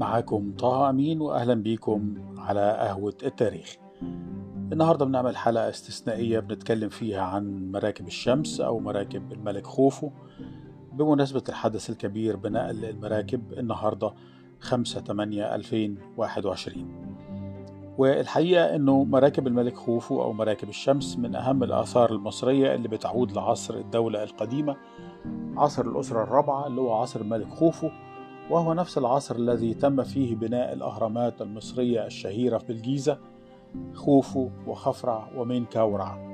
معاكم طه أمين وأهلا بيكم على قهوة التاريخ. النهاردة بنعمل حلقة استثنائية بنتكلم فيها عن مراكب الشمس أو مراكب الملك خوفو. بمناسبة الحدث الكبير بنقل المراكب النهاردة 5 8 2021 والحقيقة أنه مراكب الملك خوفو أو مراكب الشمس من أهم الآثار المصرية اللي بتعود لعصر الدولة القديمة عصر الأسرة الرابعة اللي هو عصر الملك خوفو. وهو نفس العصر الذي تم فيه بناء الأهرامات المصرية الشهيرة في الجيزة خوفو وخفرع ومين كاورع.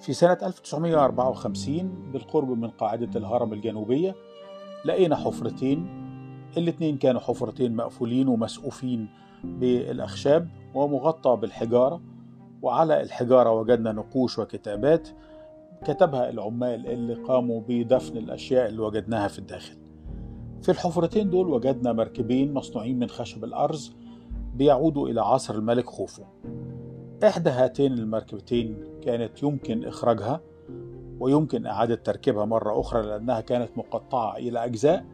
في سنة 1954 بالقرب من قاعدة الهرم الجنوبية لقينا حفرتين. الاتنين كانوا حفرتين مقفولين ومسقوفين بالأخشاب ومغطى بالحجارة وعلى الحجارة وجدنا نقوش وكتابات كتبها العمال اللي قاموا بدفن الأشياء اللي وجدناها في الداخل. في الحفرتين دول وجدنا مركبين مصنوعين من خشب الأرز بيعودوا إلى عصر الملك خوفو. إحدى هاتين المركبتين كانت يمكن إخراجها ويمكن إعادة تركيبها مرة أخرى لأنها كانت مقطعة إلى أجزاء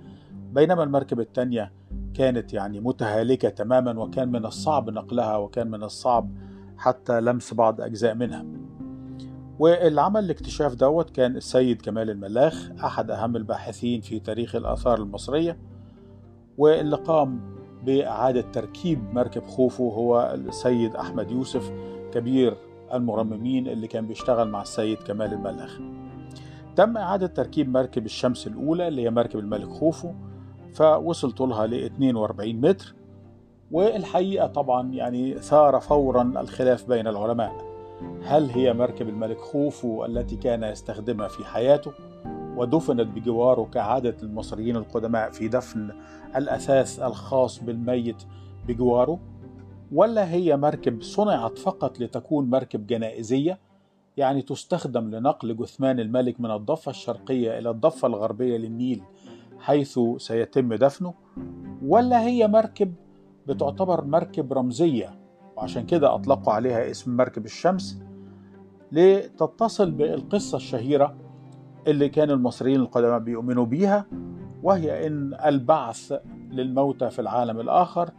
بينما المركبة الثانية كانت يعني متهالكة تماما وكان من الصعب نقلها وكان من الصعب حتى لمس بعض أجزاء منها. واللي عمل الاكتشاف دوت كان السيد كمال الملاخ أحد أهم الباحثين في تاريخ الآثار المصرية واللي قام بإعادة تركيب مركب خوفو هو السيد أحمد يوسف كبير المرممين اللي كان بيشتغل مع السيد كمال الملاخ. تم إعادة تركيب مركب الشمس الأولى اللي هي مركب الملك خوفو فوصل طولها ل 42 متر والحقيقة طبعا يعني ثار فورا الخلاف بين العلماء. هل هي مركب الملك خوفو التي كان يستخدمها في حياته؟ ودفنت بجواره كعادة المصريين القدماء في دفن الأثاث الخاص بالميت بجواره؟ ولا هي مركب صنعت فقط لتكون مركب جنائزية؟ يعني تستخدم لنقل جثمان الملك من الضفة الشرقية إلى الضفة الغربية للنيل حيث سيتم دفنه؟ ولا هي مركب بتعتبر مركب رمزية وعشان كده أطلقوا عليها اسم مركب الشمس لتتصل بالقصة الشهيرة اللي كان المصريين القدماء بيؤمنوا بيها وهي إن البعث للموتى في العالم الآخر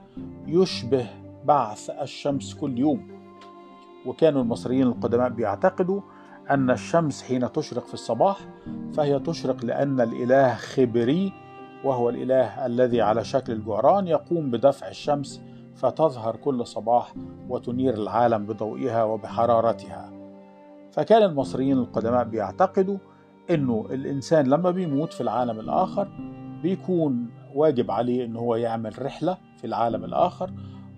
يشبه بعث الشمس كل يوم. وكانوا المصريين القدماء بيعتقدوا أن الشمس حين تشرق في الصباح فهي تشرق لأن الإله خبري وهو الإله الذي على شكل الجعران يقوم بدفع الشمس فتظهر كل صباح وتنير العالم بضوئها وبحرارتها. فكان المصريين القدماء بيعتقدوا إنه الإنسان لما بيموت في العالم الآخر بيكون واجب عليه ان هو يعمل رحلة في العالم الآخر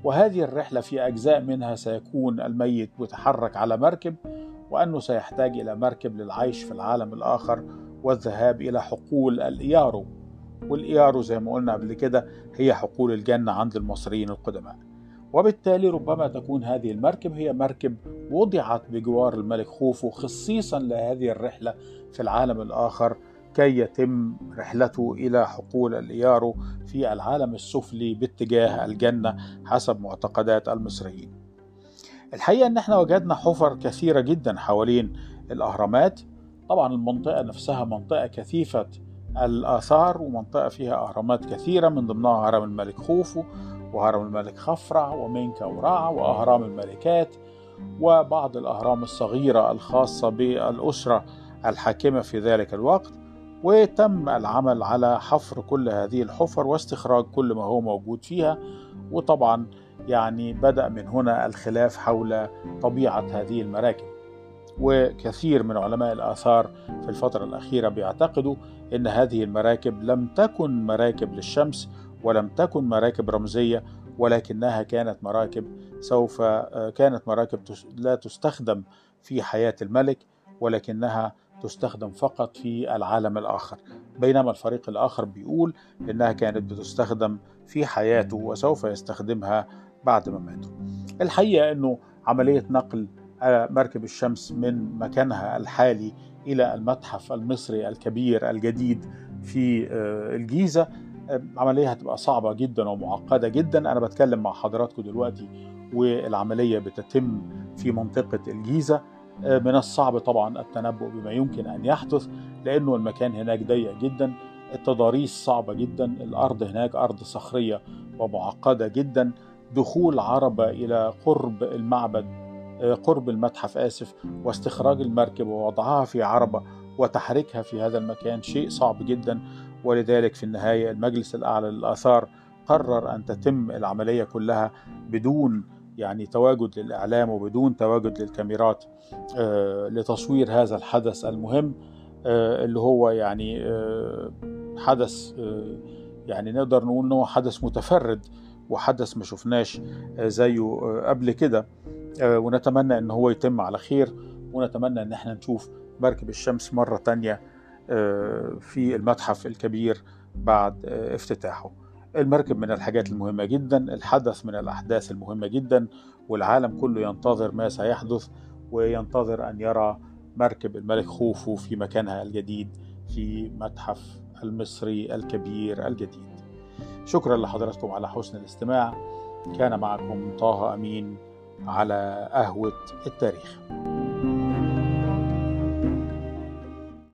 وهذه الرحلة في أجزاء منها سيكون الميت متحرك على مركب وأنه سيحتاج إلى مركب للعيش في العالم الآخر والذهاب إلى حقول الايارو والإيارو زي ما قلنا قبل كده هي حقول الجنة عند المصريين القدماء وبالتالي ربما تكون هذه المركب هي مركب وضعت بجوار الملك خوفو خصيصا لهذه الرحلة في العالم الآخر كي يتم رحلته إلى حقول الإيارو في العالم السفلي باتجاه الجنة حسب معتقدات المصريين. الحقيقة إن إحنا وجدنا حفر كثيرة جدا حوالين الأهرامات طبعا المنطقة نفسها منطقة كثيفة الآثار ومنطقة فيها أهرامات كثيرة من ضمنها هرم الملك خوفو وهرم الملك خفرع ومينكا ورع وأهرام الملكات وبعض الأهرام الصغيرة الخاصة بالأسرة الحاكمة في ذلك الوقت. وتم العمل على حفر كل هذه الحفر واستخراج كل ما هو موجود فيها. وطبعا يعني بدأ من هنا الخلاف حول طبيعة هذه المراكب. وكثير من علماء الآثار في الفترة الأخيرة بيعتقدوا أن هذه المراكب لم تكن مراكب للشمس ولم تكن مراكب رمزية ولكنها كانت مراكب سوف كانت مراكب لا تستخدم في حياة الملك ولكنها تستخدم فقط في العالم الآخر. بينما الفريق الآخر بيقول إنها كانت بتستخدم في حياته وسوف يستخدمها بعد ما الحقيقة أنه عملية نقل مركب الشمس من مكانها الحالي إلى المتحف المصري الكبير الجديد في الجيزة. عملية هتبقى صعبة جدا ومعقدة جدا. أنا بتكلم مع حضراتكم دلوقتي والعملية بتتم في منطقة الجيزة. من الصعب طبعا التنبؤ بما يمكن أن يحدث لأنه المكان هناك ضيق جدا. التضاريس صعبة جدا. الأرض هناك أرض صخرية ومعقدة جدا. دخول عربة إلى قرب المعبد قرب المتحف آسف واستخراج المركب ووضعها في عربة وتحريكها في هذا المكان شيء صعب جدا. ولذلك في النهاية المجلس الأعلى للآثار قرر أن تتم العملية كلها بدون يعني تواجد للإعلام وبدون تواجد للكاميرات لتصوير هذا الحدث المهم اللي هو يعني حدث يعني نقدر نقول انه حدث متفرد وحدث ما شفناش زيه قبل كده. ونتمنى إن هو يتم على خير ونتمنى إن إحنا نشوف مركب الشمس مرة تانية في المتحف الكبير بعد افتتاحه. المركب من الحاجات المهمة جدا الحدث من الأحداث المهمة جدا والعالم كله ينتظر ما سيحدث وينتظر أن يرى مركب الملك خوفو في مكانها الجديد في متحف المصري الكبير الجديد. شكرا لحضراتكم على حسن الاستماع. كان معكم طه أمين. على قهوة التاريخ.